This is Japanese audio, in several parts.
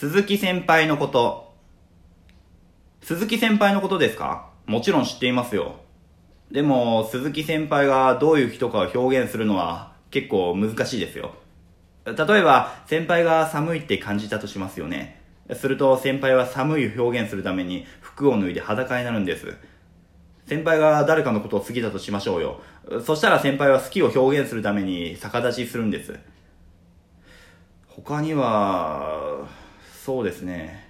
鈴木先輩のこと。鈴木先輩のことですか？もちろん知っていますよ。でも、鈴木先輩がどういう人かを表現するのは結構難しいですよ。例えば、先輩が寒いって感じたとしますよね。すると、先輩は寒いを表現するために服を脱いで裸になるんです。先輩が誰かのことを好きだとしましょうよ。そしたら先輩は好きを表現するために逆立ちするんです。他には、そうですね。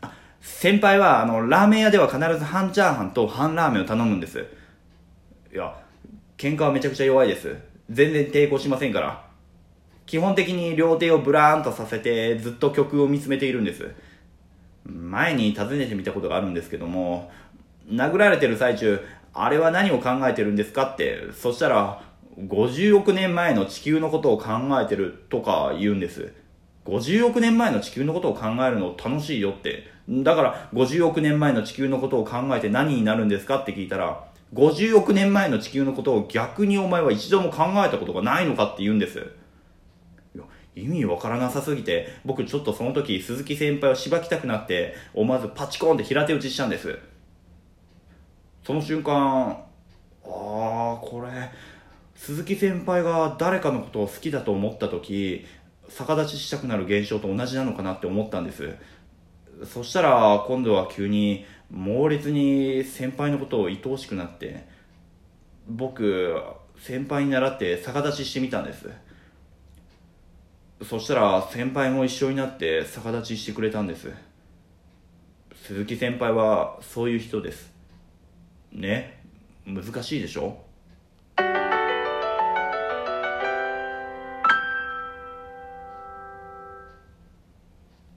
あ先輩は、あの、ラーメン屋では必ず半チャーハンと半ラーメンを頼むんです。いや、喧嘩はめちゃくちゃ弱いです。全然抵抗しませんから。基本的に両手をブラーンとさせてずっと曲を見つめているんです。前に尋ねてみたことがあるんですけども、殴られてる最中、あれは何を考えてるんですかって、そしたら、50億年前の地球のことを考えてるとか言うんです。50億年前の地球のことを考えるの楽しいよって。だから、50億年前の地球のことを考えて何になるんですかって聞いたら、50億年前の地球のことを逆にお前は一度も考えたことがないのかって言うんです。意味わからなさすぎて、僕ちょっとその時鈴木先輩をしばきたくなって、思わずパチコーンって平手打ちしたんです。その瞬間、ああ、これ、鈴木先輩が誰かのことを好きだと思った時、逆立ちしたくなる現象と同じなのかなって思ったんです。そしたら、今度は急に、猛烈に先輩のことを愛おしくなって、僕、先輩に習って逆立ちしてみたんです。そしたら、先輩も一緒になって逆立ちしてくれたんです。鈴木先輩はそういう人です。ね？難しいでしょ？